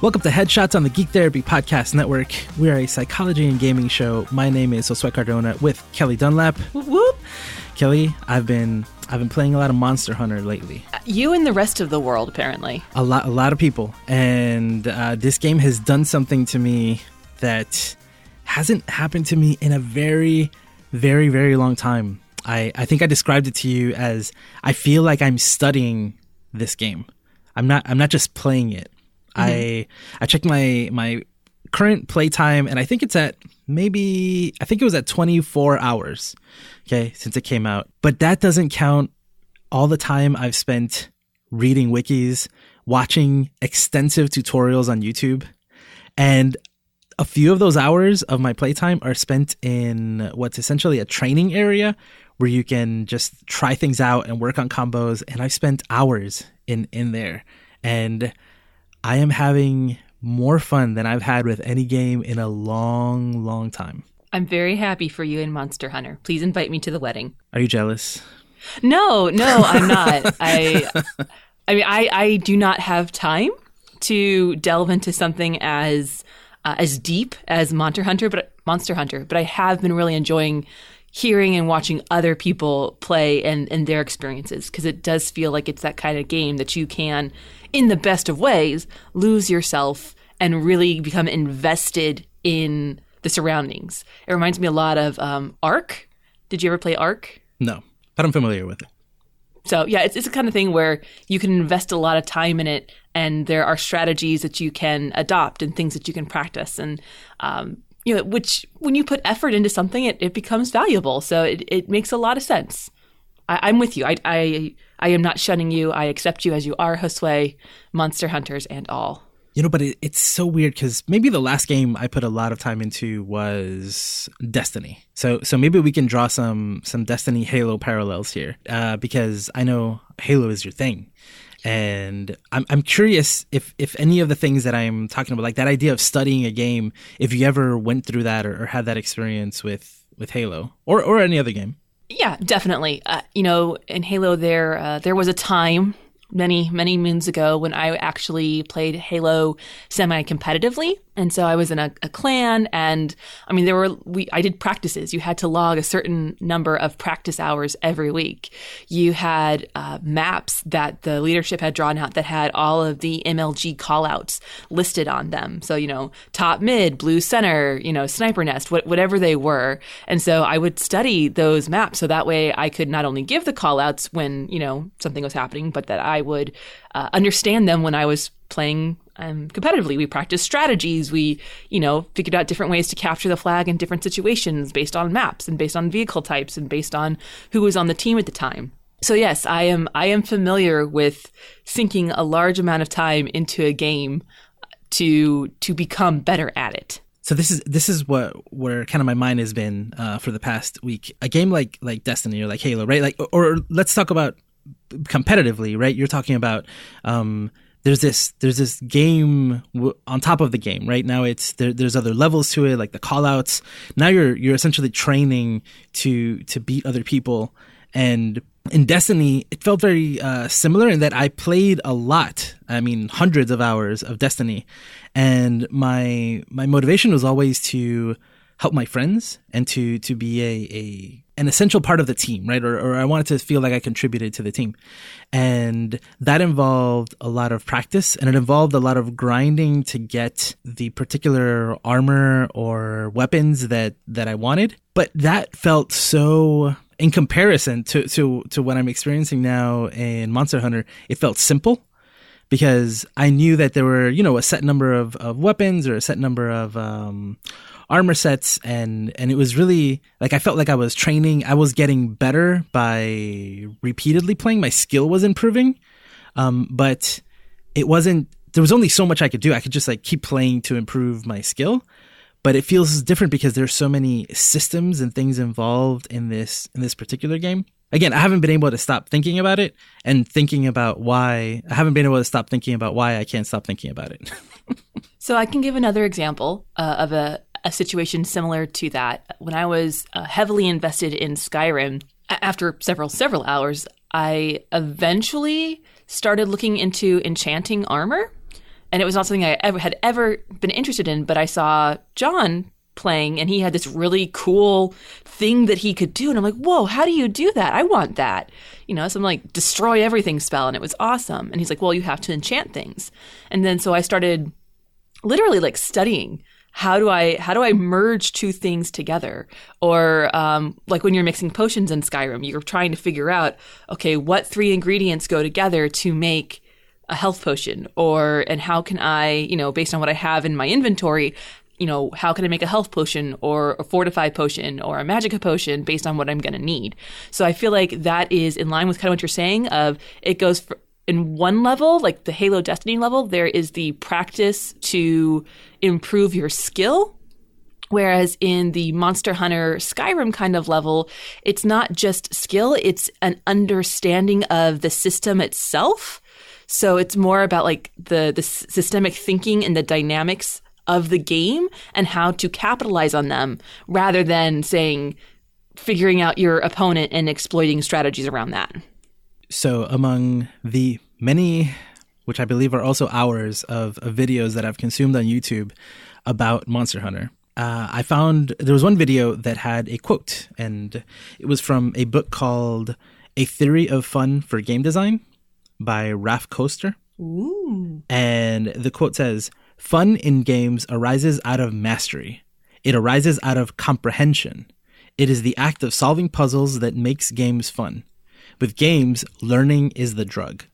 Welcome to Headshots on the Geek Therapy Podcast Network. We are a psychology and gaming show. My name is Josue Cardona with Kelly Dunlap. Whoop, whoop. Kelly, I've been I've been playing a lot of Monster Hunter lately. You and the rest of the world, apparently. A lot a lot of people, and uh, this game has done something to me that hasn't happened to me in a very, very, very long time. I, I think I described it to you as I feel like I'm studying this game. I'm not I'm not just playing it. I mm-hmm. I checked my my current playtime and I think it's at maybe I think it was at 24 hours. Okay, since it came out. But that doesn't count all the time I've spent reading wikis, watching extensive tutorials on YouTube, and a few of those hours of my playtime are spent in what's essentially a training area where you can just try things out and work on combos and I've spent hours in in there. And I am having more fun than I've had with any game in a long, long time. I'm very happy for you in Monster Hunter. Please invite me to the wedding. Are you jealous? No, no, I'm not. I I mean I I do not have time to delve into something as uh, as deep as Monster Hunter, but Monster Hunter, but I have been really enjoying hearing and watching other people play and, and their experiences because it does feel like it's that kind of game that you can in the best of ways, lose yourself and really become invested in the surroundings. It reminds me a lot of um, Ark. Did you ever play Ark? No, but I'm familiar with it. So yeah, it's it's the kind of thing where you can invest a lot of time in it, and there are strategies that you can adopt and things that you can practice, and um, you know, which when you put effort into something, it, it becomes valuable. So it, it makes a lot of sense. I, am with you. I, I I am not shunning you. I accept you as you are, Josue, monster hunters and all. You know, but it, it's so weird because maybe the last game I put a lot of time into was Destiny. So, so maybe we can draw some some Destiny Halo parallels here, uh, because I know Halo is your thing, and I'm I'm curious if if any of the things that I'm talking about, like that idea of studying a game, if you ever went through that or, or had that experience with with Halo or or any other game. Yeah, definitely. Uh, you know, in Halo, there uh, there was a time many many moons ago when I actually played Halo semi competitively, and so I was in a, a, clan, and I mean, there were we I did practices. You had to log a certain number of practice hours every week. You had uh, maps that the leadership had drawn out that had all of the MLG callouts listed on them. So you know, top mid, blue center, you know, sniper nest, wh- whatever they were. And so I would study those maps so that way I could not only give the callouts when you know something was happening, but that I would uh, understand them when I was playing um, competitively. We practiced strategies. We, you know, figured out different ways to capture the flag in different situations based on maps and based on vehicle types and based on who was on the team at the time. So yes, I am I am familiar with sinking a large amount of time into a game to to become better at it. So this is this is what where kind of my mind has been uh, for the past week. A game like like Destiny or like Halo, right? Like or, or let's talk about competitively, right? You're talking about um, there's this there's this game w- on top of the game right? Now it's there, there's other levels to it like the callouts. Now you're you're essentially training to to beat other people. And in destiny it felt very uh, similar in that i played a lot i mean hundreds of hours of destiny. And my my motivation was always to help my friends and to to be a, a an essential part of the team, right? Or, or I wanted to feel like I contributed to the team. And that involved a lot of practice and it involved a lot of grinding to get the particular armor or weapons that, that I wanted. But that felt so in comparison to, to, to what I'm experiencing now in Monster Hunter, it felt simple because I knew that there were, you know, a set number of, of weapons or a set number of um, armor sets and and it was really like I felt like I was training I was getting better by repeatedly playing. My skill was improving. Um, but it wasn't there was only so much I could do. I could just like keep playing to improve my skill. But it feels different because there's so many systems and things involved in this in this particular game. Again I haven't been able to stop thinking about it and thinking about why I haven't been able to stop thinking about why I can't stop thinking about it. So I can give another example uh, of a a situation similar to that. When I was uh, heavily invested in Skyrim, after several, several hours, I eventually started looking into enchanting armor. and it was not something I ever had ever been interested in. But I saw John playing, and he had this really cool thing that he could do, and I'm like, whoa, how do you do that? I want that. You know, some like destroy everything spell, and it was awesome. And he's like, well, you have to enchant things, and then so I started literally like studying how do I how do I merge two things together? Or um, like when you're mixing potions in Skyrim, you're trying to figure out okay, what three ingredients go together to make a health potion, or and how can I, you know, based on what I have in my inventory, you know, how can I make a health potion or a fortify potion or a magicka potion based on what I'm going to need? So I feel like that is in line with kind of what you're saying of it goes for, in one level, like the Halo Destiny level, there is the practice to improve your skill. Whereas in the Monster Hunter Skyrim kind of level, it's not just skill, it's an understanding of the system itself. So it's more about like the, the systemic thinking and the dynamics of the game and how to capitalize on them rather than saying figuring out your opponent and exploiting strategies around that. So, among the many, which I believe are also hours of, of videos that I've consumed on YouTube about Monster Hunter, uh, I found there was one video that had a quote, and it was from a book called A Theory of Fun for Game Design by Raph Koster. Ooh. And the quote says Fun in games arises out of mastery, it arises out of comprehension. It is the act of solving puzzles that makes games fun. With games, learning is the drug.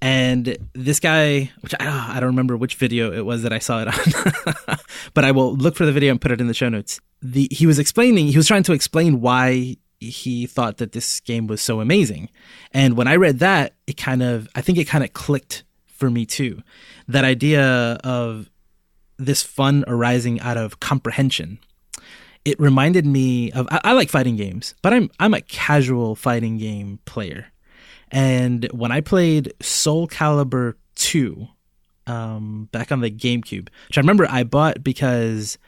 And this guy, which I, I don't remember which video it was that I saw it on, but I will look for the video and put it in the show notes. The he was explaining, he was trying to explain why he thought that this game was so amazing. And when I read that, it kind of, I think it kind of clicked for me too. That idea of this fun arising out of comprehension it reminded me of I, I, like fighting games, but I'm I'm a casual fighting game player. And when I played Soul Calibur 2 um, back on the GameCube, which I remember I bought because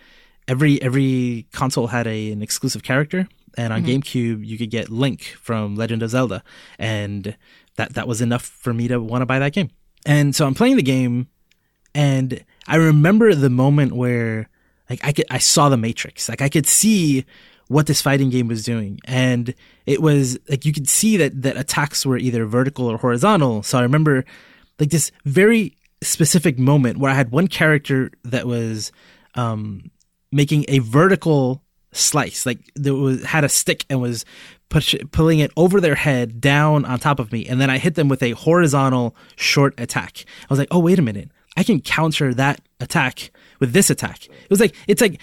every every console had a, an exclusive character, and on mm-hmm. GameCube you could get Link from Legend of Zelda, and that that was enough for me to want to buy that game. And so I'm playing the game, and I remember the moment where like I could, I saw the Matrix. Like I could see what this fighting game was doing, and it was like you could see that that attacks were either vertical or horizontal. So I remember like this very specific moment where I had one character that was um, making a vertical slice, like there was had a stick and was push, pulling it over their head down on top of me, and then I hit them with a horizontal short attack. I was like, oh wait a minute, I can counter that attack with this attack. It was like it's like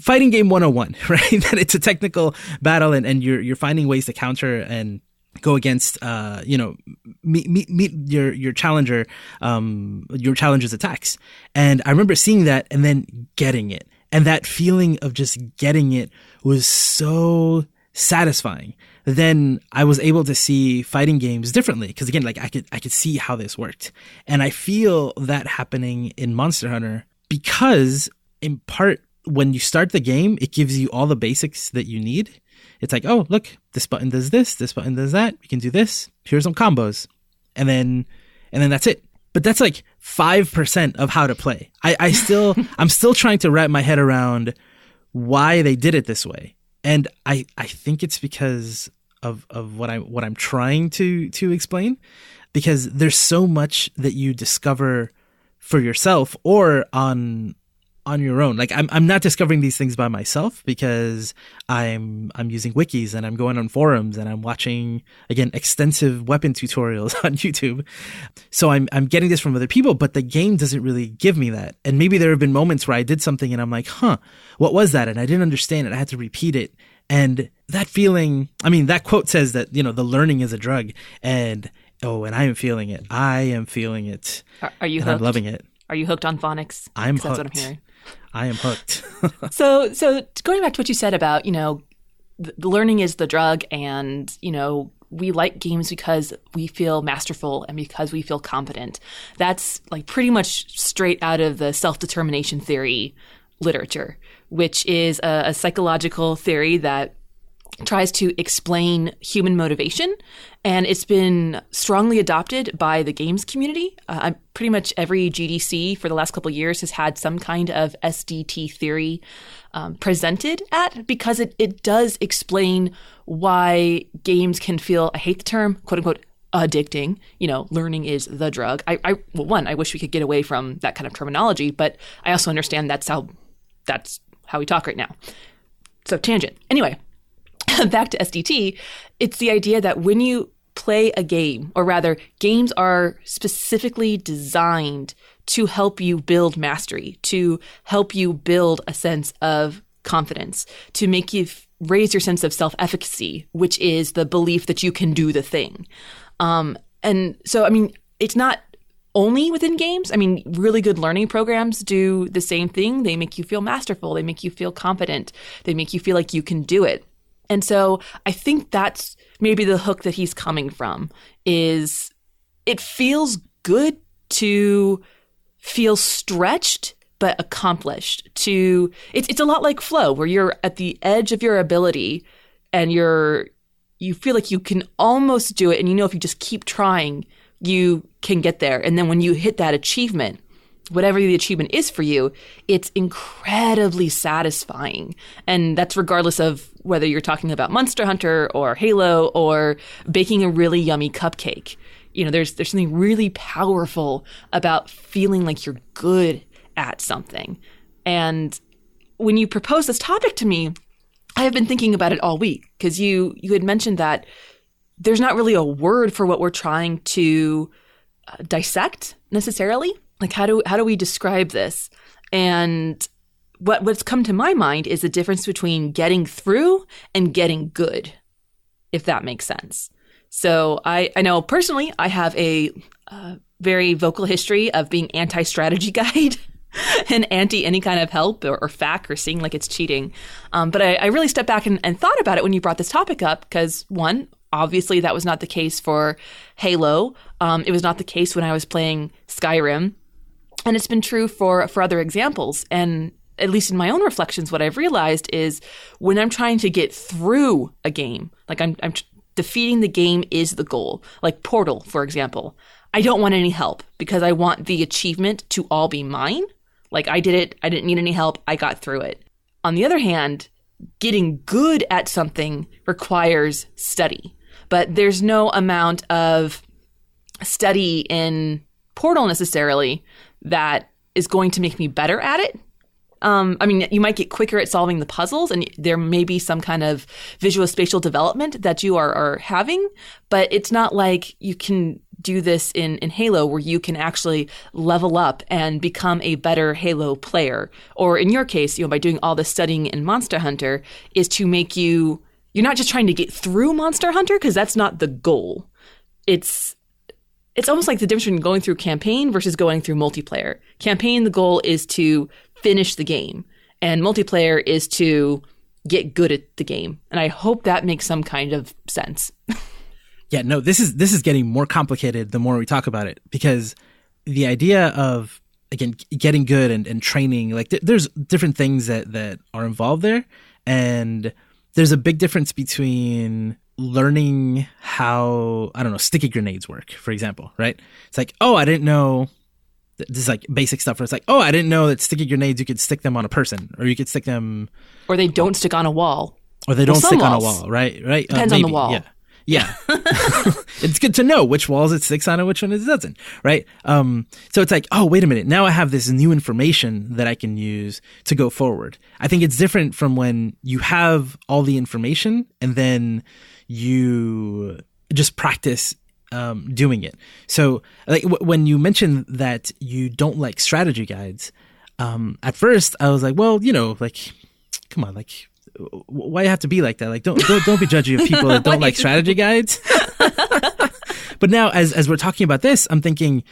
fighting game 101, right? that it's a technical battle and, and you're you're finding ways to counter and go against uh you know meet meet, meet your your challenger um your challenger's attacks. And I remember seeing that and then getting it. And that feeling of just getting it was so satisfying then I was able to see fighting games differently because again, like I could I could see how this worked, and I feel that happening in Monster Hunter because in part when you start the game, it gives you all the basics that you need. It's like, oh, look, this button does this, this button does that. You can do this. Here's some combos, and then and then that's it. But that's like five percent of how to play. I, I still I'm still trying to wrap my head around why they did it this way and I I think it's because of of what I what I'm trying to to explain because there's so much that you discover for yourself or on on your own. Like I'm I'm not discovering these things by myself because I'm I'm using wikis and I'm going on forums and I'm watching again extensive weapon tutorials on YouTube. So I'm I'm getting this from other people, but the game doesn't really give me that. And maybe there have been moments where I did something and I'm like, "Huh, what was that?" and I didn't understand it. I had to repeat it. And that feeling, I mean, that quote says that, you know, the learning is a drug and oh, and I am feeling it. I am feeling it. Are, are you hooked? I'm loving it. Are you hooked on phonics? I'm hooked. That's what I'm hearing. I am hooked. so, so going back to what you said about, you know, the learning is the drug and, you know, we like games because we feel masterful and because we feel competent. That's like pretty much straight out of the self-determination theory literature, which is a, a psychological theory that tries to explain human motivation, and it's been strongly adopted by the games community. Uh, pretty much every GDC for the last couple years has had some kind of SDT theory um, presented at because it, it does explain why games can feel, I hate the term, quote unquote, addicting. You know, learning is the drug. I, I well, one, I wish we could get away from that kind of terminology, but I also understand that's how that's how we talk right now. So tangent. Anyway, back to SDT, it's the idea that when you play a game, or rather, games are specifically designed to help you build mastery, to help you build a sense of confidence, to make you f- raise your sense of self efficacy, which is the belief that you can do the thing. Um, and so, I mean, it's not only within games. I mean, really good learning programs do the same thing. They make you feel masterful, they make you feel confident, they make you feel like you can do it. And so I think that's maybe the hook that he's coming from is it feels good to feel stretched but accomplished to it's it's a lot like flow where you're at the edge of your ability and you're you feel like you can almost do it and you know if you just keep trying you can get there. And then when you hit that achievement whatever the achievement is for you it's incredibly satisfying. And that's regardless of whether you're talking about monster hunter or halo or baking a really yummy cupcake you know there's there's something really powerful about feeling like you're good at something. And when you proposed this topic to me i have been thinking about it all week because you you had mentioned that there's not really a word for what we're trying to uh, dissect necessarily. Like how do how do we describe this? And what what's come to my mind is the difference between getting through and getting good if that makes sense so I, I know personally, I have a uh, very vocal history of being anti strategy guide. and anti any kind of help or, or FAQ or seeing like it's cheating. Um, but I, I, really stepped back and, and thought about it when you brought this topic up because, one, obviously that was not the case for Halo. Um, it was not the case when I was playing Skyrim. And it's been true for, for other examples. And at least in my own reflections, what I've realized is when I'm trying to get through a game, like I'm, I'm defeating the game is the goal. Like Portal, for example. I don't want any help because I want the achievement to all be mine. Like I did it, I didn't need any help, I got through it. On the other hand, getting good at something requires study. But there's no amount of study in Portal necessarily that is going to make me better at it. Um, I mean, you might get quicker at solving the puzzles, and there may be some kind of visual spatial development that you are, are having, but it's not like you can do this in, in Halo where you can actually level up and become a better Halo player. Or in your case, you know, by doing all the studying in Monster Hunter is to make you, you're not just trying to get through Monster Hunter because that's not the goal. It's, it's almost like the difference between going through campaign versus going through multiplayer. Campaign, the goal is to finish the game. And multiplayer is to get good at the game. And I hope that makes some kind of sense. yeah, no, this is this is getting more complicated the more we talk about it because the idea of again getting good and, and training like th- there's different things that that are involved there and there's a big difference between learning how I don't know sticky grenades work, for example, right? It's like, oh, I didn't know this is like basic stuff where it's like, oh, I didn't know that sticky grenades you could stick them on a person, or you could stick them, or they don't stick on a wall, or they don't well, stick walls. on a wall, right? Right? Uh, Depends uh, on the wall. Yeah. Yeah. it's good to know which walls it sticks on and which one it doesn't, right? Um, so it's like, oh, wait a minute. Now I have this new information that I can use to go forward. I think it's different from when you have all the information and then you just practice um, doing it. So, like w- when you mentioned that you don't like strategy guides, um, at first I was like, well, you know, like, come on, like, why you have to be like that? Like, don't don't, don't be judgy of people that don't like strategy guides. but now, as as we're talking about this, I'm thinking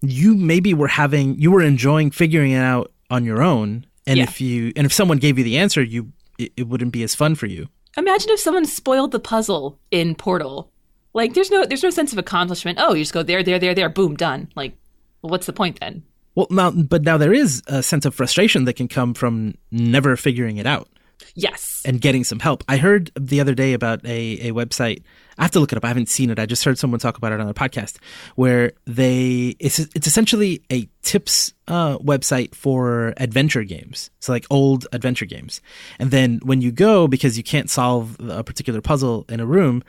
you maybe were having you were enjoying figuring it out on your own, and yeah. if you and if someone gave you the answer, you it, it wouldn't be as fun for you. Imagine if someone spoiled the puzzle in Portal like there's no there's no sense of accomplishment. Oh, you just go there, there, there, there, boom, done. Like, well, what's the point then? Well, now, but now there is a sense of frustration that can come from never figuring it out. Yes. and getting some help. I heard the other day about a, a website. I have to look it up. I haven't seen it. I just heard someone talk about it on a podcast where they it's it's essentially a tips uh, website for adventure games. So like old adventure games. And then when you go because you can't solve a particular puzzle in a room,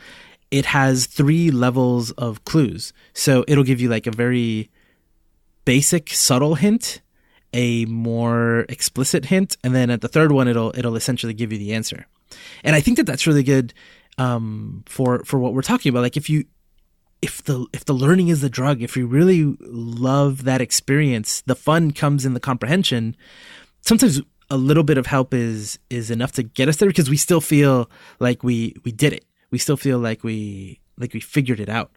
it has three levels of clues. So it'll give you like a very basic subtle hint a more explicit hint, and then at the third one, it'll it'll essentially give you the answer. And I think that that's really good um, for for what we're talking about. Like if you if the if the learning is the drug, if you really love that experience, the fun comes in the comprehension. Sometimes a little bit of help is is enough to get us there because we still feel like we we did it. We still feel like we like we figured it out.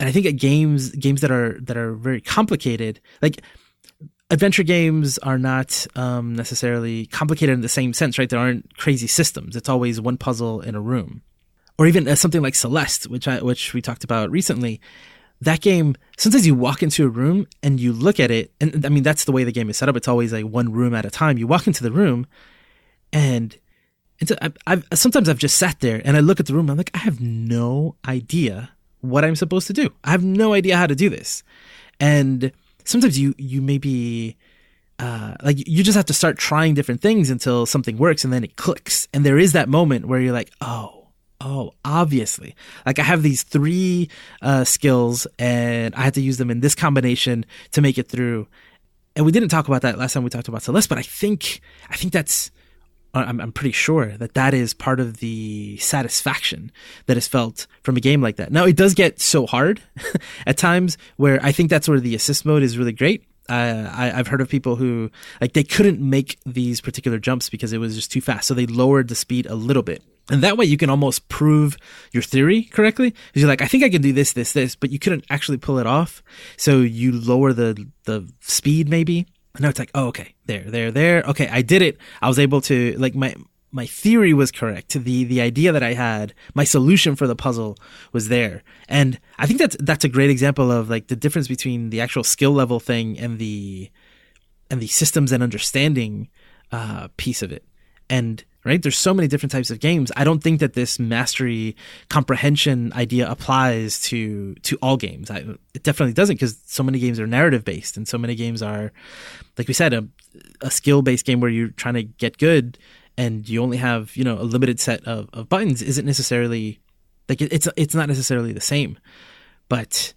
And I think at games games that are that are very complicated, like adventure games are not um, necessarily complicated in the same sense, right? There aren't crazy systems. It's always one puzzle in a room, or even uh, something like Celeste, which I which we talked about recently. That game, sometimes you walk into a room and you look at it, and I mean that's the way the game is set up. It's always like one room at a time. You walk into the room, and and I've, I've, sometimes I've just sat there and I look at the room. I'm like, I have no idea what I'm supposed to do. I have no idea how to do this, and sometimes you you maybe uh, like you just have to start trying different things until something works and then it clicks and there is that moment where you're like oh oh obviously like i have these three uh, skills and i had to use them in this combination to make it through and we didn't talk about that last time we talked about celeste but i think i think that's I'm, I'm pretty sure that that is part of the satisfaction that is felt from a game like that. Now, it does get so hard at times where I think that's where the assist mode is really great. Uh, I, have heard of people who like they couldn't make these particular jumps because it was just too fast, so they lowered the speed a little bit, and that way you can almost prove your theory correctly. Because you're like, I think I can do this, this, this, but you couldn't actually pull it off, so you lower the the speed maybe, and now it's like, oh, okay, there, there, there. Okay, I did it. I was able to like my my theory was correct. The the idea that I had, my solution for the puzzle was there. And I think that's that's a great example of like the difference between the actual skill level thing and the and the systems and understanding uh, piece of it. And right, there's so many different types of games. I don't think that this mastery comprehension idea applies to to all games. I, it definitely doesn't because so many games are narrative based and so many games are like we said, a, a skill based game where you're trying to get good and you only have, you know, a limited set of, of buttons isn't necessarily like it, it's it's not necessarily the same. But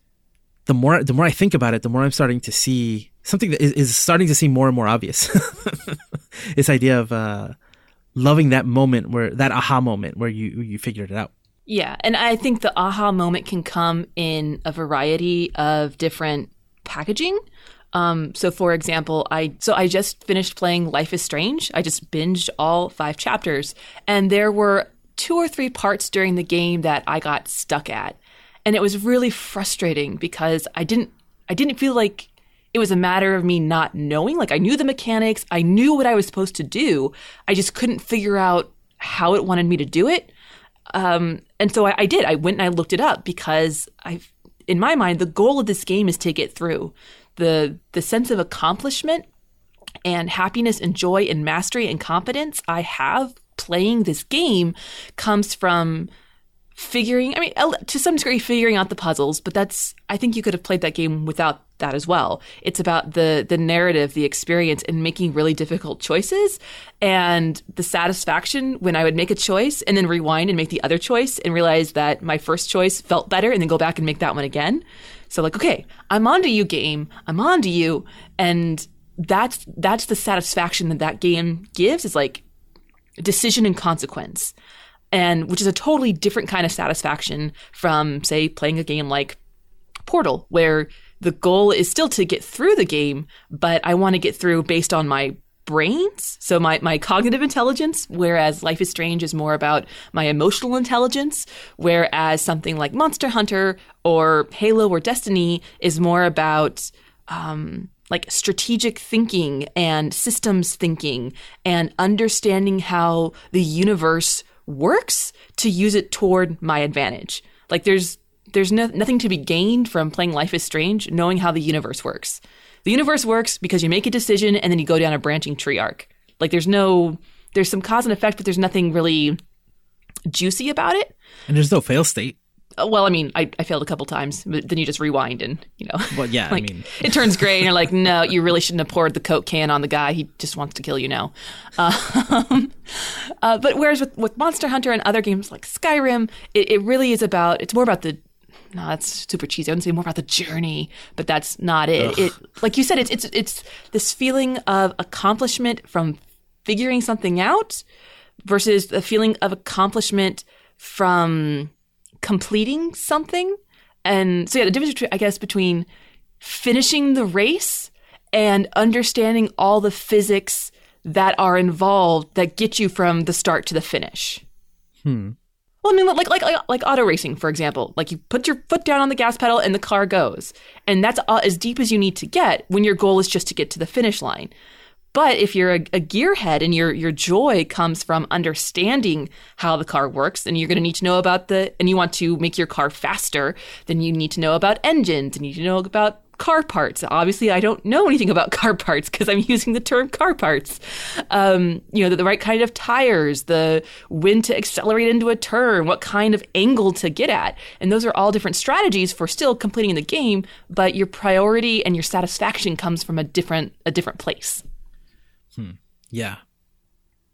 the more the more I think about it, the more I'm starting to see something that is, starting to seem more and more obvious. this idea of uh, loving that moment where that aha moment where you you figured it out. Yeah, and I think the aha moment can come in a variety of different packaging. Um, so, for example, I so I just finished playing Life is Strange. I just binged all five chapters, and there were two or three parts during the game that I got stuck at, and it was really frustrating because I didn't I didn't feel like it was a matter of me not knowing. Like I knew the mechanics, I knew what I was supposed to do. I just couldn't figure out how it wanted me to do it. Um, and so I, I did. I went and I looked it up because I, in my mind, the goal of this game is to get through the the sense of accomplishment and happiness and joy and mastery and competence I have playing this game comes from figuring i mean to some degree figuring out the puzzles but that's i think you could have played that game without that as well. It's about the the narrative the experience and making really difficult choices and the satisfaction when i would make a choice and then rewind and make the other choice and realize that my first choice felt better and then go back and make that one again. So like, okay, I'm onto you, game. I'm onto you, and that's that's the satisfaction that that game gives is like decision and consequence, and which is a totally different kind of satisfaction from say playing a game like Portal, where the goal is still to get through the game, but I want to get through based on my brains, so my, my cognitive intelligence, whereas Life is Strange is more about my emotional intelligence, whereas something like Monster Hunter or Halo or Destiny is more about um, like strategic thinking and systems thinking and understanding how the universe works to use it toward my advantage. Like there's there's no, nothing to be gained from playing Life is Strange knowing how the universe works. The universe works because you make a decision and then you go down a branching tree arc. Like there's no there's some cause and effect, but there's nothing really juicy about it. And there's no fail state. Well, I mean, I, I failed a couple times, but then you just rewind and, you know, Well, yeah, like I mean, it turns gray and you're like, no, you really shouldn't have poured the Coke can on the guy. He just wants to kill you now. Um, uh, but whereas with, with Monster Hunter and other games like Skyrim, it, it really is about, it's more about the, no, that's super cheesy. I wouldn't say more about the journey, but that's not it. It, like you said, it's, it's, it's this feeling of accomplishment from figuring something out versus the feeling of accomplishment from completing something. And so, yeah, the difference, between, I guess, between finishing the race and understanding all the physics that are involved that get you from the start to the finish. hmm. Well, I mean, like like like, like auto racing, for example. Like you put your foot down on the gas pedal and the car goes, and that's as deep as you need to get when your goal is just to get to the finish line. But if you're a, a gearhead and your your joy comes from understanding how the car works, then you're going to need to know about the and you want to make your car faster. Then you need to know about engines and you need to know about car parts. Obviously, I don't know anything about car parts because I'm using the term car parts. Um, you know, the, the right kind of tires, the when to accelerate into a turn, what kind of angle to get at. And those are all different strategies for still completing the game, but your priority and your satisfaction comes from a different a different place. Yeah.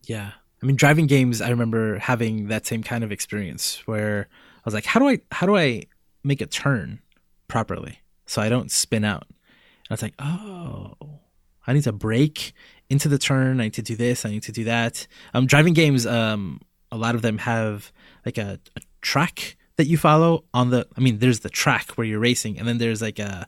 Yeah. I mean, driving games, I remember having that same kind of experience where I was like, how do I, how do I make a turn properly so I don't spin out? And I was like, oh, I need to brake into the turn. I need to do this. I need to do that. Um, driving games, um, a lot of them have like a, a track that you follow on the, I mean, there's the track where you're racing and then there's like a,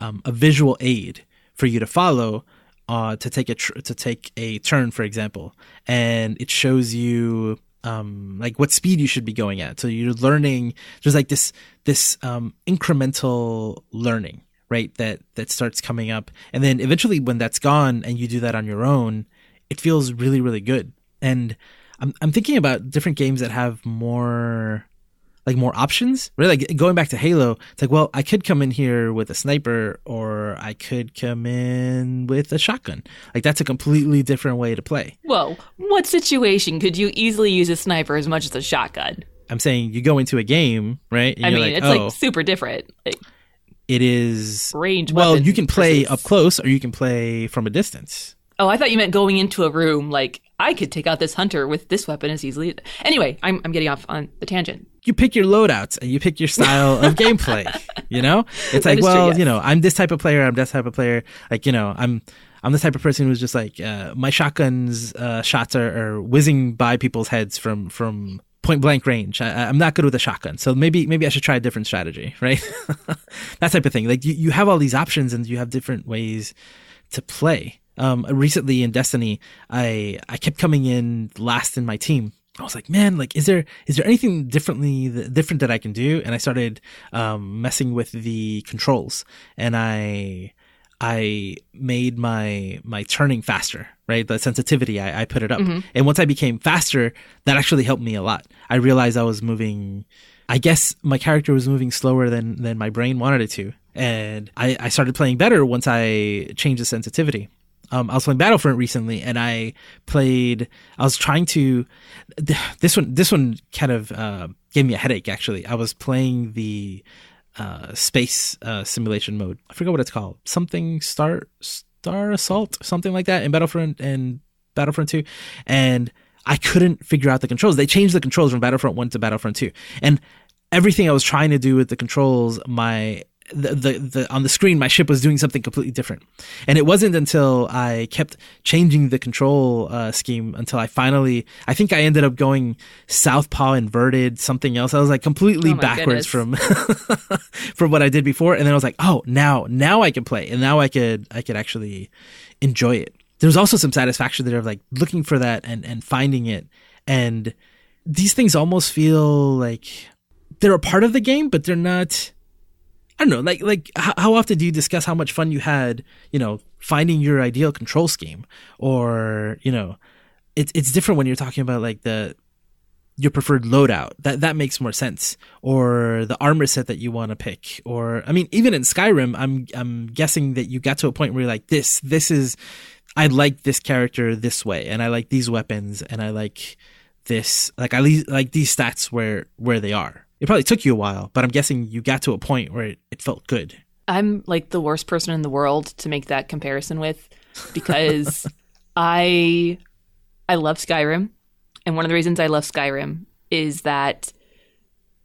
um, a visual aid for you to follow uh, to take a tr- to take a turn, for example, and it shows you um, like what speed you should be going at. So you're learning. There's like this this um, incremental learning, right? That that starts coming up, and then eventually, when that's gone, and you do that on your own, it feels really really good. And I'm I'm thinking about different games that have more like more options. right? like going back to Halo, it's like, well, I could come in here with a sniper, or I could come in with a shotgun. Like that's a completely different way to play. Whoa, what situation could you easily use a sniper as much as a shotgun? I'm saying you go into a game, right? I mean, like, it's oh, like super different. Like, it is. range. Well, you can play versus- up close, or you can play from a distance. Oh, I thought you meant going into a room. Like I could take out this hunter with this weapon as easily. Anyway, I'm I'm getting off on the tangent. you pick your loadouts and you pick your style of gameplay. You know, it's like, is true, well, yes. you know, I'm this type of player. I'm that type of player. Like, you know, I'm I'm the type of person who's just like uh, my shotguns uh, shots are, are whizzing by people's heads from from point blank range. I, I'm not good with a shotgun, so maybe maybe I should try a different strategy, right? that type of thing. Like you, you have all these options and you have different ways to play. Um, recently in Destiny, I I kept coming in last in my team. I was like, man, like, is there is there anything differently different that I can do? And I started um, messing with the controls, and I I made my my turning faster, right? The sensitivity, I, I put it up, and once I became faster, that actually helped me a lot. I realized I was moving. I guess my character was moving slower than than my brain wanted it to, and I, I started playing better once I changed the sensitivity. Um, I was playing Battlefront recently, and I played. I was trying to. This one, this one kind of uh, gave me a headache. Actually, I was playing the uh, space uh, simulation mode. I forget what it's called. Something Star Star Assault, something like that in Battlefront and Battlefront Two, and I couldn't figure out the controls. They changed the controls from Battlefront One to Battlefront Two, and everything I was trying to do with the controls, my the, the the on the screen, my ship was doing something completely different. And it wasn't until I kept changing the control uh, scheme until I finally, I think I ended up going southpaw inverted, something else. I was like completely Oh backwards from from what I did before. And then I was like, oh, now now I can play, and now I could I could actually enjoy it. There's also some satisfaction there of like looking for that and and finding it, and these things almost feel like they're a part of the game, but they're not. I don't know, like like how, often do you discuss how much fun you had, you know, finding your ideal control scheme, or you know, it's it's different when you're talking about like the your preferred loadout. That that makes more sense, or the armor set that you want to pick, or I mean, even in Skyrim, I'm I'm guessing that you got to a point where you're like this this is I like this character this way, and I like these weapons, and I like this like I like these stats where where they are. It probably took you a while, but I'm guessing you got to a point where it, it felt good. I'm like the worst person in the world to make that comparison with because I I love Skyrim, and one of the reasons I love Skyrim is that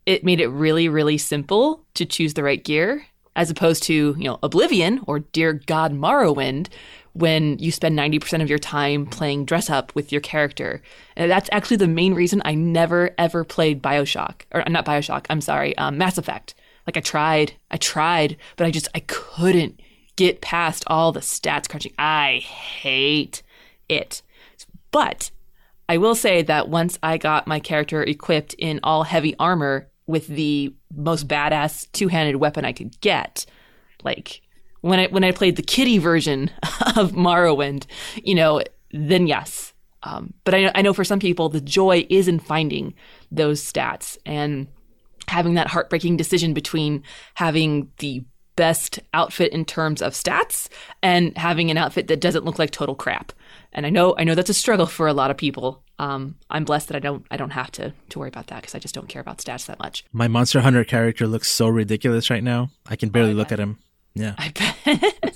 it made it really really simple to choose the right gear as opposed to, you know, Oblivion or dear god Morrowind when you spend 90% of your time playing dress up with your character. And that's actually the main reason I never ever played BioShock or not BioShock, I'm sorry, um, Mass Effect. Like I tried, I tried, but I just I couldn't get past all the stats crunching. I hate it. But I will say that once I got my character equipped in all heavy armor with the most badass two-handed weapon I could get, like when I when I played the kitty version of Morrowind, you know, then yes. Um, but I, I know for some people the joy is in finding those stats and having that heartbreaking decision between having the best outfit in terms of stats and having an outfit that doesn't look like total crap. And I know I know that's a struggle for a lot of people. Um, I'm blessed that I don't I don't have to to worry about that because I just don't care about stats that much. My Monster Hunter character looks so ridiculous right now. I can barely oh, look at him. Yeah, I bet.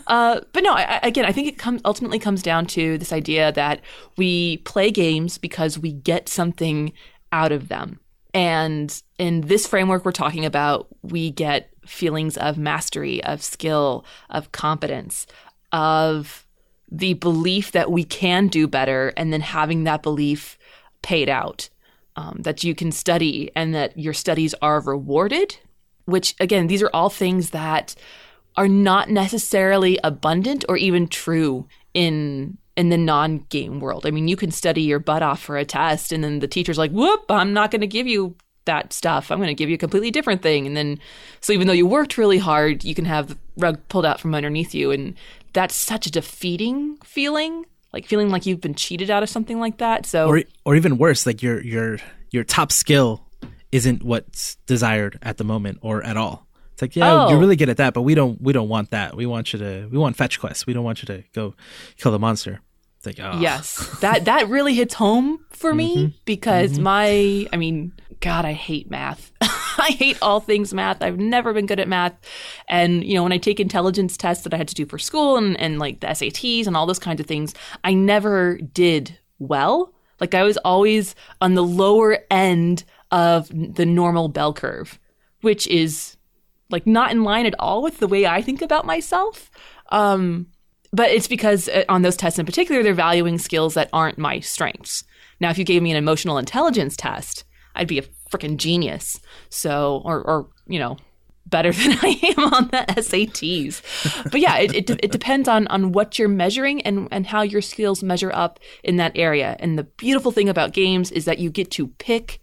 uh, but no, I, again, I think it comes ultimately comes down to this idea that we play games because we get something out of them. And in this framework we're talking about, we get feelings of mastery, of skill, of competence, of the belief that we can do better, and then having that belief paid out. Um, that you can study and that your studies are rewarded, which again, these are all things that are not necessarily abundant or even true in in the non-game world. I mean, you can study your butt off for a test and then the teacher's like, "Whoop, I'm not going to give you that stuff. I'm going to give you a completely different thing." And then so even though you worked really hard, you can have the rug pulled out from underneath you and that's such a defeating feeling. Like feeling like you've been cheated out of something like that. So or or even worse, like your your your top skill isn't what's desired at the moment or at all. It's like, yeah, oh. you're really good at that, but we don't we don't want that. We want you to we want fetch quests. We don't want you to go kill the monster. It's like, oh. Yes. That that really hits home for me mm-hmm. because mm-hmm. my I mean, God, I hate math. I hate all things math. I've never been good at math. And, you know, when I take intelligence tests that I had to do for school and, and like the SATs and all those kinds of things, I never did well. Like I was always on the lower end of the normal bell curve, which is like not in line at all with the way I think about myself. Um, but it's because uh, on those tests in particular, they're valuing skills that aren't my strengths. Now, if you gave me an emotional intelligence test, I'd be a freaking genius. So, or, or, you know, better than I am on the SATs. But yeah, it, it, it, depends on, on what you're measuring and, and how your skills measure up in that area. And the beautiful thing about games is that you get to pick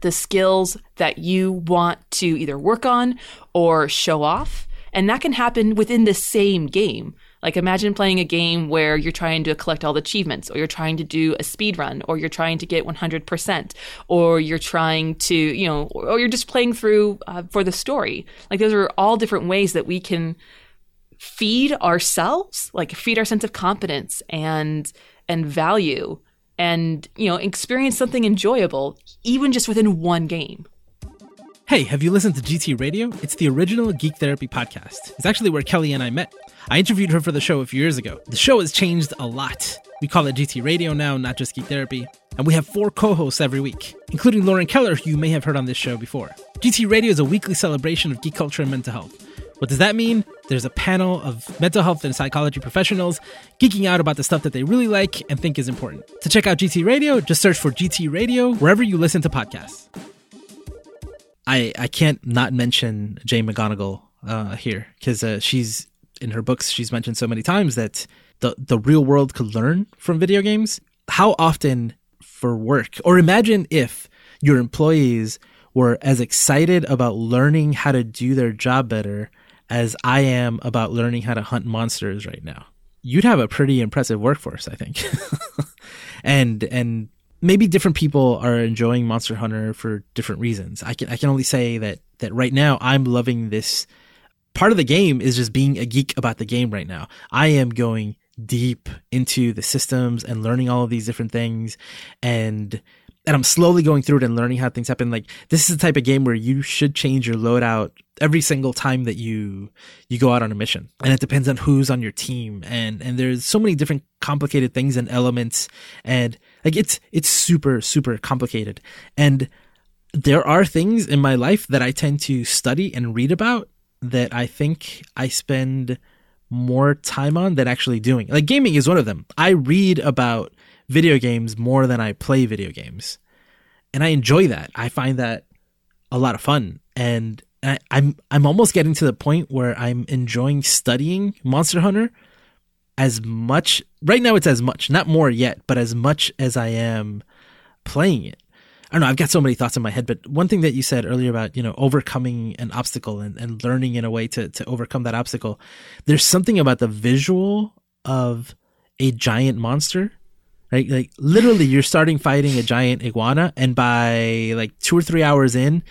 the skills that you want to either work on or show off. And that can happen within the same game. Like imagine playing a game where you're trying to collect all the achievements, or you're trying to do a speed run, or you're trying to get 100%, or you're trying to, you know, or you're just playing through uh, for the story. Like those are all different ways that we can feed ourselves, like feed our sense of competence and and value and, you know, experience something enjoyable, even just within one game. Hey, have you listened to GT Radio? It's the original Geek Therapy podcast. It's actually where Kelly and I met. I interviewed her for the show a few years ago. The show has changed a lot. We call it GT Radio now, not just Geek Therapy. And we have four co hosts every week, including Lauren Keller, who you may have heard on this show before. GT Radio is a weekly celebration of geek culture and mental health. What does that mean? There's a panel of mental health and psychology professionals geeking out about the stuff that they really like and think is important. To check out GT Radio, just search for GT Radio wherever you listen to podcasts. I I can't not mention Jane McGonigal uh, here because uh, she's in her books. She's mentioned so many times that the the real world could learn from video games. How often for work, or imagine if your employees were as excited about learning how to do their job better as I am about learning how to hunt monsters right now. You'd have a pretty impressive workforce, I think. and and maybe different people are enjoying Monster Hunter for different reasons. I can I can only say that that right now I'm loving this part of the game is just being a geek about the game right now. I am going deep into the systems and learning all of these different things and and I'm slowly going through it and learning how things happen. Like this is the type of game where you should change your loadout every single time that you you go out on a mission. And it depends on who's on your team and and there's so many different complicated things and elements and like it's it's super super complicated. And there are things in my life that I tend to study and read about that I think I spend more time on than actually doing. Like gaming is one of them. I read about video games more than I play video games. And I enjoy that. I find that a lot of fun. And I, I'm I'm almost getting to the point where I'm enjoying studying Monster Hunter as much right now it's as much, not more yet, but as much as I am playing it. I don't know, I've got so many thoughts in my head, but one thing that you said earlier about, you know, overcoming an obstacle and, and learning in a way to, to overcome that obstacle, there's something about the visual of a giant monster right? Like literally, you're starting fighting a giant iguana, and by like two or three hours in,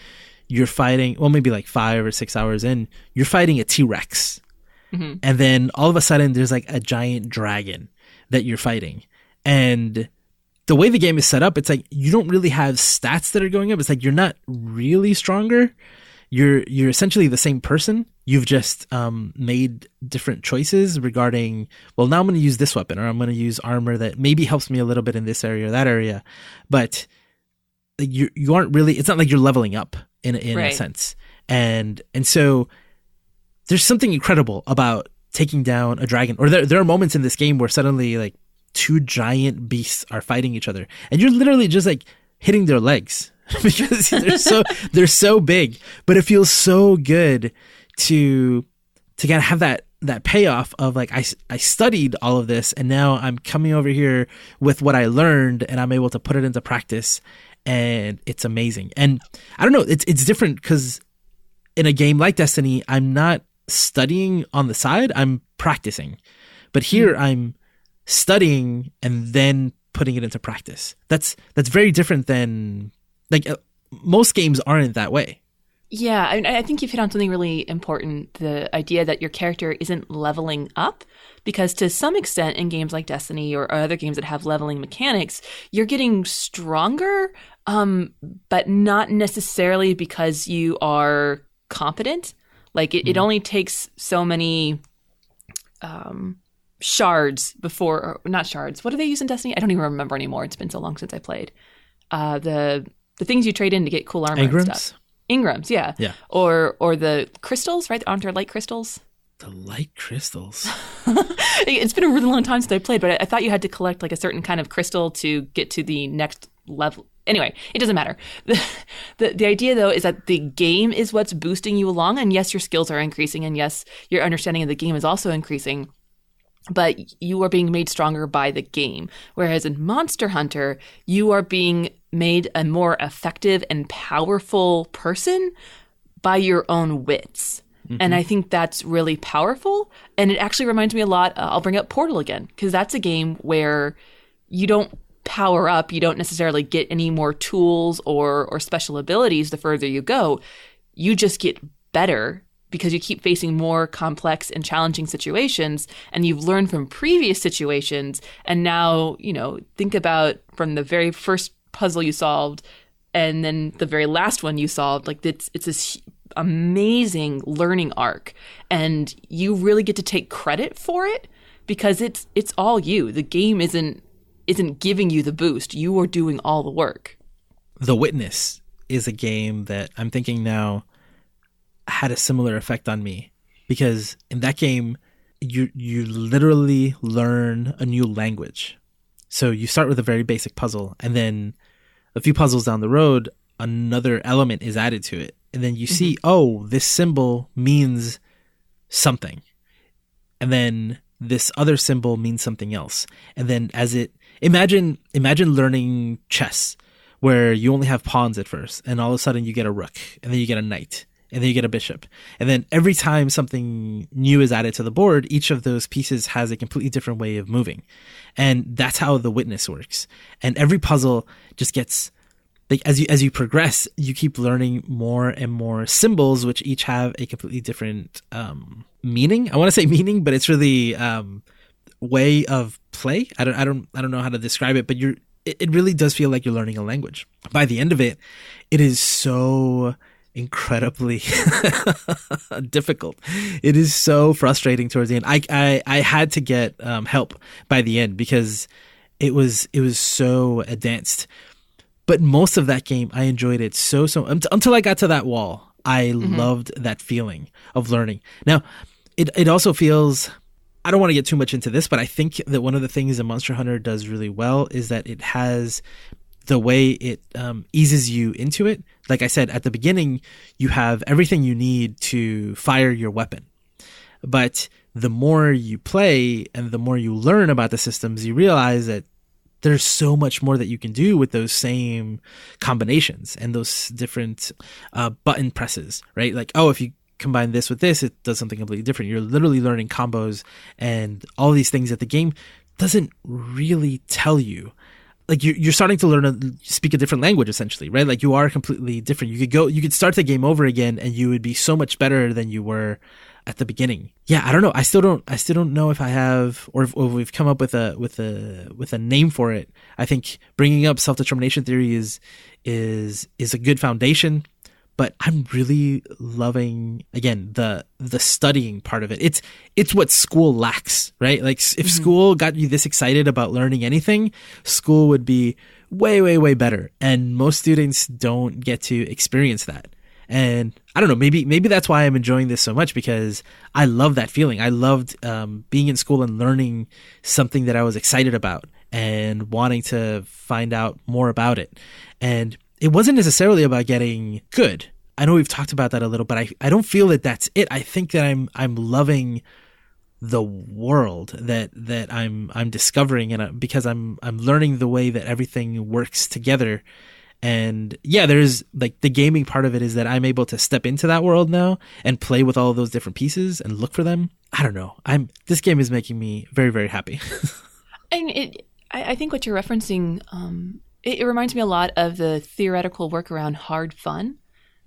you're fighting. Well, maybe like five or six hours in, you're fighting a T Rex, mm-hmm. and then all of a sudden, there's like a giant dragon that you're fighting, and the way the game is set up, it's like you don't really have stats that are going up. It's like you're not really stronger. You're you're essentially the same person you've just um, made different choices regarding well now i'm going to use this weapon or i'm going to use armor that maybe helps me a little bit in this area or that area but you you aren't really it's not like you're leveling up in in right. a sense and and so there's something incredible about taking down a dragon or there there are moments in this game where suddenly like two giant beasts are fighting each other and you're literally just like hitting their legs because they're so they're so big but it feels so good to to kind of have that that payoff of like I, I studied all of this and now I'm coming over here with what I learned and I'm able to put it into practice and it's amazing. And I don't know, it's it's different cuz in a game like Destiny, I'm not studying on the side, I'm practicing. But here mm. I'm studying and then putting it into practice. That's that's very different than like uh, most games aren't that way. Yeah, I, I, think you've hit on something really important the idea that your character isn't leveling up. Because to some extent, in games like Destiny or other games that have leveling mechanics, you're getting stronger, um, but not necessarily because you are competent. Like, it, mm. it hmm. only takes so many um, shards before, not shards. What do they use in Destiny? I don't even remember anymore. It's been so long since I played. Uh, the the things you trade in to get cool armor and stuff. Engrams, yeah. Yeah. Or or the crystals, right? Aren't there light crystals? The light crystals. it's been a really long time since I played, but I, I, thought you had to collect like a certain kind of crystal to get to the next level. Anyway, it doesn't matter. The, the, the idea though is that the game is what's boosting you along, and yes, your skills are increasing, and yes, your understanding of the game is also increasing but you are being made stronger by the game. Whereas in Monster Hunter, you are being made a more effective and powerful person by your own wits. Mm-hmm. And I think that's really powerful. And it actually reminds me a lot. Uh, I'll bring up Portal again, because that's a game where you don't power up, you don't necessarily get any more tools or, or special abilities the further you go. You just get better because you keep facing more complex and challenging situations and you've learned from previous situations and now you know think about from the very first puzzle you solved and then the very last one you solved like it's it's this amazing learning arc. And you really get to take credit for it because it's it's all you. The game isn't isn't giving you the boost. You are doing all the work. The witness is a game that i'm thinking now had a similar effect on me because in that game you you literally learn a new language. So you start with a very basic puzzle and then a few puzzles down the road another element is added to it and then you mm-hmm. see oh this symbol means something. And then this other symbol means something else. And then as it imagine imagine learning chess where you only have pawns at first and all of a sudden you get a rook and then you get a knight and then you get a bishop. And then every time something new is added to the board, each of those pieces has a completely different way of moving. And that's how the witness works. And every puzzle just gets like as you as you progress, you keep learning more and more symbols, which each have a completely different um, meaning. I want to say meaning, but it's really um, way of play. I don't I don't I don't know how to describe it, but you're it, it really does feel like you're learning a language. By the end of it, it is so incredibly difficult. It is so frustrating towards the end. I I, I had to get um, help by the end because it was it was so advanced. But most of that game, I enjoyed it so so until I got to that wall. I mm-hmm. loved that feeling of learning. Now, it it also feels. I don't want to get too much into this, but I think that one of the things that Monster Hunter does really well is that it has the way it um, eases you into it. Like I said at the beginning, you have everything you need to fire your weapon, but the more you play and the more you learn about the systems, you realize that there's so much more that you can do with those same combinations and those different uh, button presses, right? Like, oh, if you combine this with this, it does something completely different. You're literally learning combos and all these things that the game doesn't really tell you. Like you're, you're starting to learn to speak a different language essentially, right? Like you are completely different. You could go, you could start the game over again and you would be so much better than you were at the beginning. Yeah, I don't know. I still don't. I still don't know if I have, or if, or if we've come up with a with a with a name for it. I think bringing up self determination theory is is is a good foundation. But I'm really loving again the the studying part of it. It's it's what school lacks, right? Like if mm-hmm. school got you this excited about learning anything, school would be way way way better. And most students don't get to experience that. And I don't know, maybe maybe that's why I'm enjoying this so much because I love that feeling. I loved um, being in school and learning something that I was excited about and wanting to find out more about it. And it wasn't necessarily about getting good. I know we've talked about that a little, but I, I don't feel that that's it. I think that I'm I'm loving the world that that I'm I'm discovering and uh, because I'm I'm learning the way that everything works together and yeah, there's like the gaming part of it is that I'm able to step into that world now and play with all those different pieces and look for them. I don't know. I'm this game is making me very very happy. and it, I, I, think what you're referencing, um, it, it reminds me a lot of the theoretical work around hard fun.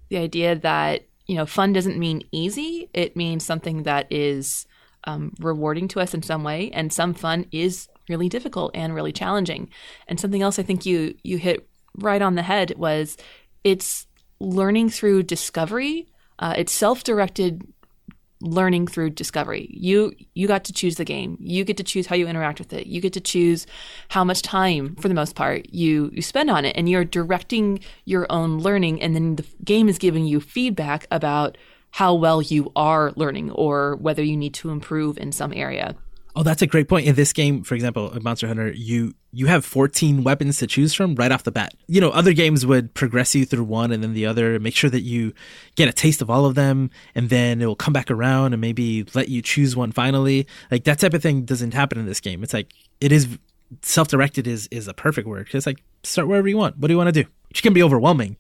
The idea that you know fun doesn't mean easy; it means something that is um, rewarding to us in some way, and some fun is really difficult and really challenging. And something else I think you you hit right on the head was it's learning through discovery. Uh, it's self-directed learning through discovery. You you got to choose the game. You get to choose how you interact with it. You get to choose how much time, for the most part, you you spend on it, and you're directing your own learning. And then the game is giving you feedback about how well you are learning or whether you need to improve in some area. Oh, that's a great point. In this game, for example, Monster Hunter, you you have 14 weapons to choose from right off the bat. You know, other games would progress you through one and then the other, make sure that you get a taste of all of them, and then it will come back around and maybe let you choose one finally. Like that type of thing doesn't happen in this game. It's like it is self-directed is is a perfect word. It's like start wherever you want. What do you want to do? Which can be overwhelming.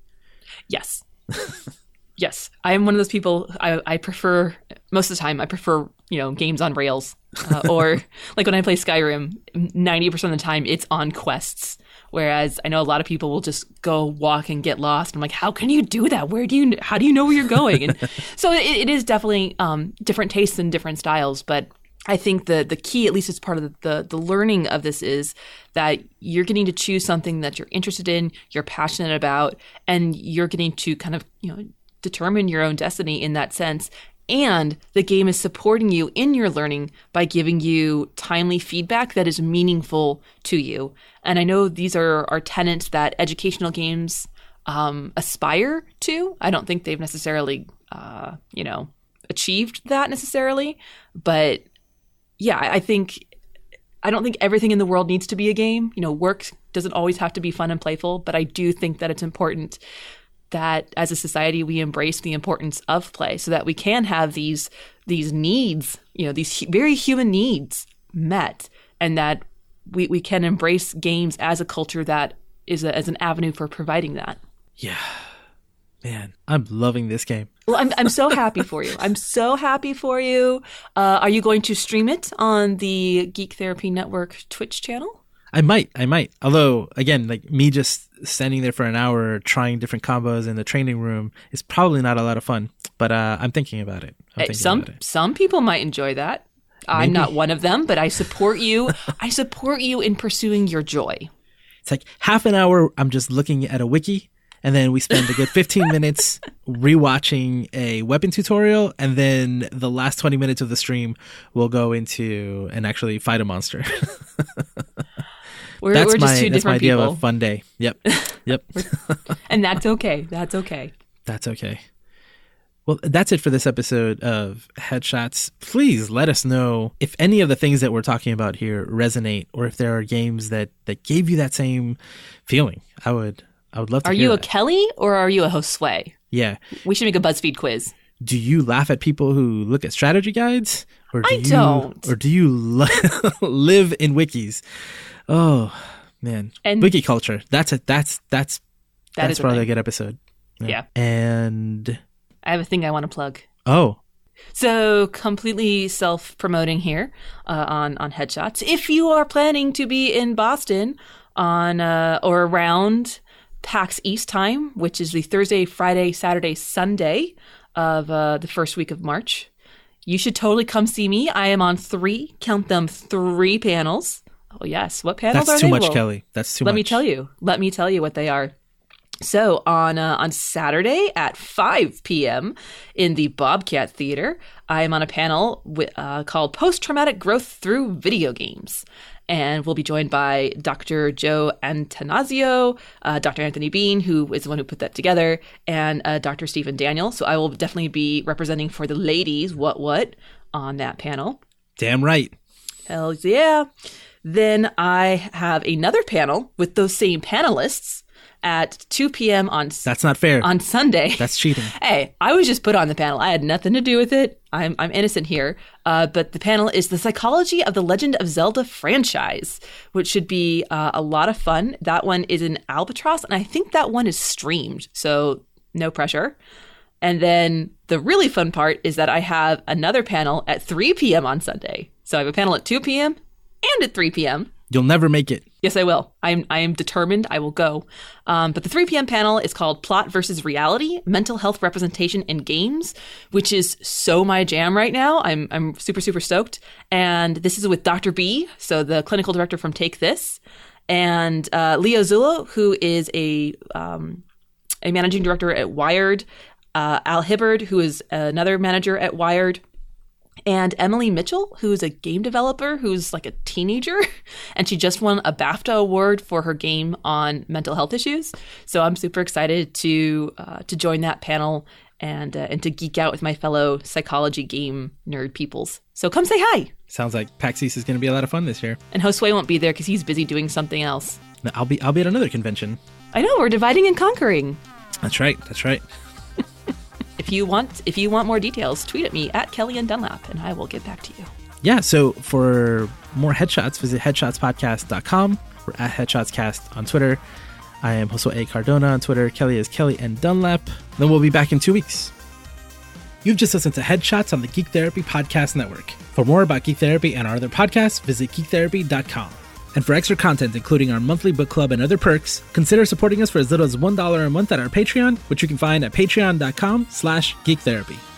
Yes. yes, I am one of those people. I, I prefer most of the time. I prefer you know games on rails, uh, or like when I play Skyrim, ninety percent of the time it's on quests. Whereas I know a lot of people will just go walk and get lost. I'm like, how can you do that? Where do you? How do you know where you're going? And so it, it is definitely um, different tastes and different styles, but. I think the the key, at least as part of the, the, the learning of this, is that you're getting to choose something that you're interested in, you're passionate about, and you're getting to kind of you know determine your own destiny in that sense. And the game is supporting you in your learning by giving you timely feedback that is meaningful to you. And I know these are, are tenets that educational games um, aspire to. I don't think they've necessarily, uh, you know, achieved that necessarily. But yeah, I think I don't think everything in the world needs to be a game. You know, work doesn't always have to be fun and playful, but I do think that it's important that as a society we embrace the importance of play so that we can have these these needs you know these very human needs met and that we, we can embrace games as a culture that is a, as an avenue for providing that. Yeah. Man i'm loving this game. Well i'm, I'm so happy for you. I'm so happy for you. Uh, are you going to stream it on the geek therapy network twitch channel I might, I might. Although, again, like me just standing there for an hour trying different combos in the training room is probably not a lot of fun. But uh, I'm thinking about it. Thinking some about it. some people might enjoy that. I'm not one of them, but I support you. I support you in pursuing your joy. It's like half an hour. I'm just looking at a wiki, and then we spend a good 15 minutes rewatching a weapon tutorial, and then the last 20 minutes of the stream will go into and actually fight a monster. We're, that's we're just my two that's my different idea people, of a fun day. Yep, yep. and that's okay. That's okay. That's okay. Well, that's it for this episode of Headshots. Please let us know if any of the things that we're talking about here resonate, or if there are games that that gave you that same feeling. I would, I would love to. Are you a that. Kelly or are you a Josue? yeah? We should make a BuzzFeed quiz. Do you laugh at people who look at strategy guides, or do I you, don't. or do you li- live in wikis? Oh man, And- wiki culture. That's it. That's that's That that's is a probably a thing. good episode. Yeah. and I have a thing I want to plug. oh, So completely self-promoting here uh, on on headshots. If you are planning to be in Boston on uh, or around PAX East time, which is the Thursday, Friday, Saturday, Sunday of uh, the first week of March, you should totally come see me. I am on three, count them, three panels. Oh yes, what panels that's are too they? much, Well, Kelly. That's too let much. Let me tell you. Let me tell you what they are. So on uh, on Saturday at 5 p.m. in the Bobcat Theater, I am on a panel uh, called "Post Traumatic Growth Through Video Games," and we'll be joined by Dr. Joe Antanasio, uh, Dr. Anthony Bean, who is the one who put that together, and uh, Dr. Stephen Daniel. So I will definitely be representing for the ladies. What what on that panel? Damn right. Hell yeah. Then I have another panel with those same panelists at 2 p.m. on That's not fair. on Sunday. That's cheating. hey, I was just put on the panel. I had nothing to do with it. I'm I'm innocent here. Uh, but the panel is the psychology of the Legend of Zelda franchise, which should be uh, a lot of fun. That one is in Albatross, and I think that one is streamed, so no pressure. And then the really fun part is that I have another panel at 3 p.m. on Sunday. So I have a panel at 2 p.m. and at 3 p.m. You'll never make it. Yes, I will. I'm I am determined. I will go. Um, but the 3 p.m. panel is called "Plot versus Reality: Mental Health Representation in Games," which is so my jam right now. I'm I'm super super stoked. And this is with Dr. B, so the clinical director from Take This, and uh, Leo Zullo, who is a um, a managing director at Wired, uh, Al Hibbard, who is another manager at Wired, and Emily Mitchell, who's a game developer who's like a teenager, and she just won a BAFTA award for her game on mental health issues. So I'm super excited to uh, to join that panel and uh, and to geek out with my fellow psychology game nerd peoples. So come say hi. Sounds like PAX East is going to be a lot of fun this year. And Josue won't be there because he's busy doing something else. I'll be I'll be at another convention. I know we're dividing and conquering. That's right. That's right. If you want if you want more details, tweet at me at Kelly and Dunlap, and I will get back to you. Yeah, so for more headshots, visit headshotspodcast.com. We're at headshotscast on Twitter. I am Josue A. Cardona on Twitter. Kelly is Kelly and Dunlap. Then we'll be back in two weeks. You've just listened to Headshots on the Geek Therapy Podcast Network. For more about Geek Therapy and our other podcasts, visit geektherapy.com. And for extra content, including our monthly book club and other perks, consider supporting us for as little as $1 a month at our Patreon, which you can find at patreon.com slash geektherapy.